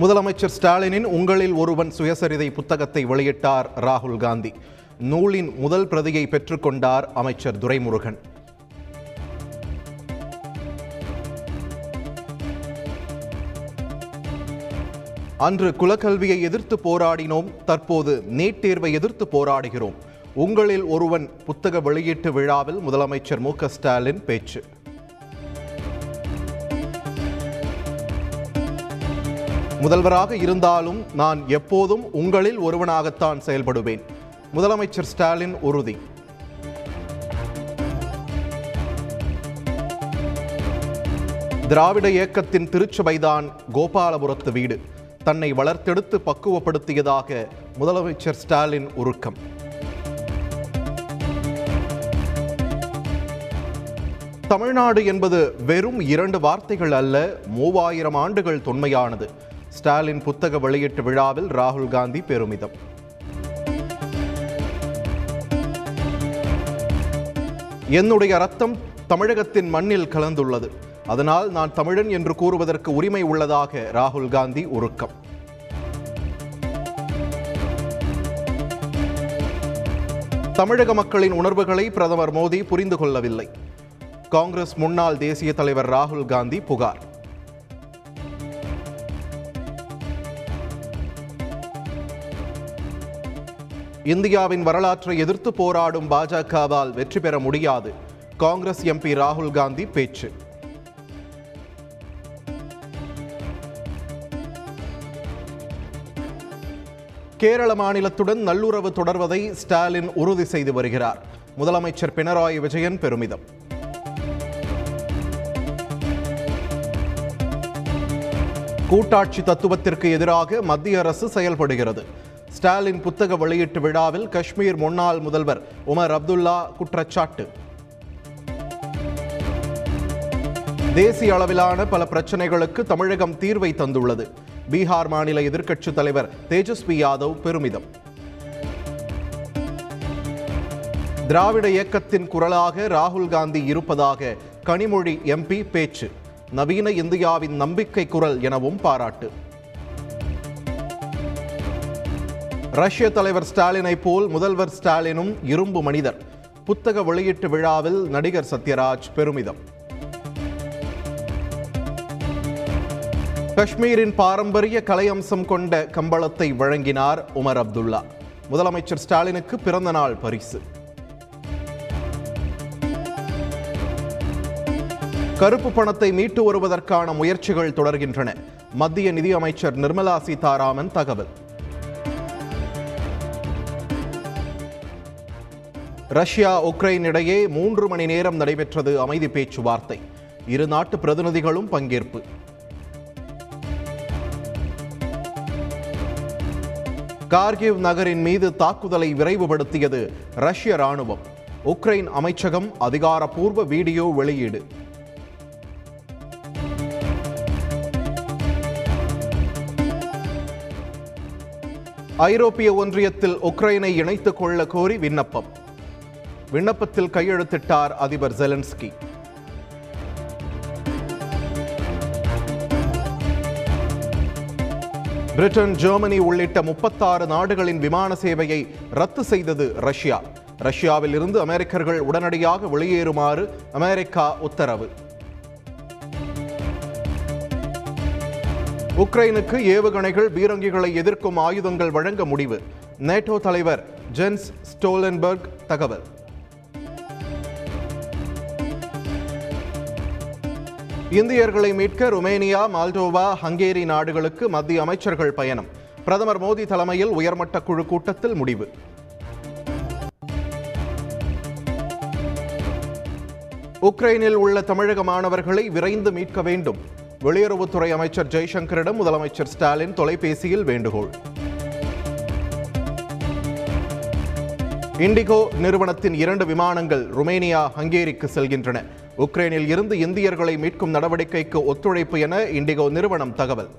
முதலமைச்சர் ஸ்டாலினின் உங்களில் ஒருவன் சுயசரிதை புத்தகத்தை வெளியிட்டார் ராகுல் காந்தி. நூலின் முதல் பிரதியை பெற்றுக்கொண்டார் அமைச்சர் துரைமுருகன். அன்று குலக்கல்வியை எதிர்த்து போராடினோம் தற்போது நீட் தேர்வை எதிர்த்து போராடுகிறோம். உங்களில் ஒருவன் புத்தக வெளியீட்டு விழாவில் முதலமைச்சர் மு ஸ்டாலின் பேச்சு. முதல்வராக இருந்தாலும் நான் எப்போதும் உங்களில் ஒருவனாகத்தான் செயல்படுவேன். முதலமைச்சர் ஸ்டாலின் உறுதி. திராவிட இயக்கத்தின் திருச்சபைதான் கோபாலபுரத்து வீடு. தன்னை வளர்த்தெடுத்து பக்குவப்படுத்தியதாக முதலமைச்சர் ஸ்டாலின் உருக்கம். தமிழ்நாடு என்பது வெறும் இரண்டு வார்த்தைகள் அல்ல மூவாயிரம் ஆண்டுகள் தொன்மையானது. ஸ்டாலின் புத்தக வெளியீட்டு விழாவில் ராகுல் காந்தி பெருமிதம். என்னுடைய ரத்தம் தமிழகத்தின் மண்ணில் கலந்துள்ளது. அதனால் நான் தமிழன் என்று கூறுவதற்கு உரிமை உள்ளதாக ராகுல் காந்தி உருக்கம். தமிழக மக்களின் உணர்வுகளை பிரதமர் மோடி புரிந்து கொள்ளவில்லை. காங்கிரஸ் முன்னாள் தேசிய தலைவர் ராகுல் காந்தி புகார். இந்தியாவின் வரலாற்றை எதிர்த்து போராடும் பாஜகவால் வெற்றி பெற முடியாது. காங்கிரஸ் எம்பி ராகுல் காந்தி பேச்சு. கேரள மாநிலத்துடன் நல்லுறவு தொடர்வதை ஸ்டாலின் உறுதி செய்து வருகிறார். முதலமைச்சர் பினராயி விஜயன் பெருமிதம். கூட்டாட்சி தத்துவத்திற்கு எதிராக மத்திய அரசு செயல்படுகிறது. ஸ்டாலின் புத்தக வெளியீட்டு விழாவில் காஷ்மீர் முன்னாள் முதல்வர் உமர் அப்துல்லா குற்றச்சாட்டு. தேசிய அளவிலான பல பிரச்சனைகளுக்கு தமிழகம் தீர்வை தந்துள்ளது. பீகார் மாநில எதிர்க்கட்சித் தலைவர் தேஜஸ்வி யாதவ் பெருமிதம். திராவிட இயக்கத்தின் குரலாக ராகுல் காந்தி இருப்பதாக கனிமொழி எம்பி பேச்சு. நவீன இந்தியாவின் நம்பிக்கை குரல் எனவும் பாராட்டு. ரஷ்ய தலைவர் ஸ்டாலினை போல் முதல்வர் ஸ்டாலினும் இரும்பு மனிதர். புத்தக வெளியீட்டு விழாவில் நடிகர் சத்யராஜ் பெருமிதம். காஷ்மீரின் பாரம்பரிய கலை அம்சம் கொண்ட கம்பளத்தை வழங்கினார் உமர் அப்துல்லா. முதலமைச்சர் ஸ்டாலினுக்கு பிறந்த நாள் பரிசு. கருப்பு பணத்தை மீட்டு வருவதற்கான முயற்சிகள் தொடர்கின்றன. மத்திய நிதியமைச்சர் நிர்மலா சீதாராமன் தகவல். ரஷ்யா உக்ரைன் இடையே மூன்று மணி நேரம் நடைபெற்றது அமைதி பேச்சுவார்த்தை. இரு நாட்டு பிரதிநிதிகளும் பங்கேற்பு. கார்கிவ் நகரின் மீது தாக்குதலை விரைவுபடுத்தியது ரஷ்ய ராணுவம் உக்ரைன் அமைச்சகம் அதிகாரப்பூர்வ வீடியோ வெளியீடு. ஐரோப்பிய ஒன்றியத்தில் உக்ரைனை இணைத்துக் கொள்ள கோரி விண்ணப்பம். விண்ணப்பத்தில் கையெழுத்திட்டார் அதிபர் ஜெலன்ஸ்கி. பிரிட்டன் ஜெர்மனி உள்ளிட்ட முப்பத்தாறு நாடுகளின் விமான சேவையை ரத்து செய்தது ரஷ்யா. ரஷ்யாவில் இருந்து அமெரிக்கர்கள் உடனடியாக வெளியேறுமாறு அமெரிக்கா உத்தரவு. உக்ரைனுக்கு ஏவுகணைகள் பீரங்கிகளை எதிர்க்கும் ஆயுதங்கள் வழங்க முடிவு. நேட்டோ தலைவர் ஜென்ஸ் ஸ்டோலன்பர்க் தகவல். இந்தியர்களை மீட்க ருமேனியா மால்டோவா ஹங்கேரி நாடுகளுக்கு மத்திய அமைச்சர்கள் பயணம். பிரதமர் மோடி தலைமையில் உயர்மட்ட குழு கூட்டத்தில் முடிவு. உக்ரைனில் உள்ள தமிழக மாணவர்களை விரைந்து மீட்க வேண்டும். வெளியுறவுத்துறை அமைச்சர் ஜெய்சங்கரிடம் முதலமைச்சர் ஸ்டாலின் தொலைபேசியில் வேண்டுகோள். இண்டிகோ நிறுவனத்தின் இரண்டு விமானங்கள் ருமேனியா ஹங்கேரிக்கு செல்கின்றன. உக்ரைனில் இருந்து இந்தியர்களை மீட்கும் நடவடிக்கைக்கு ஒத்துழைப்பு என இண்டிகோ நிறுவனம் தகவல்.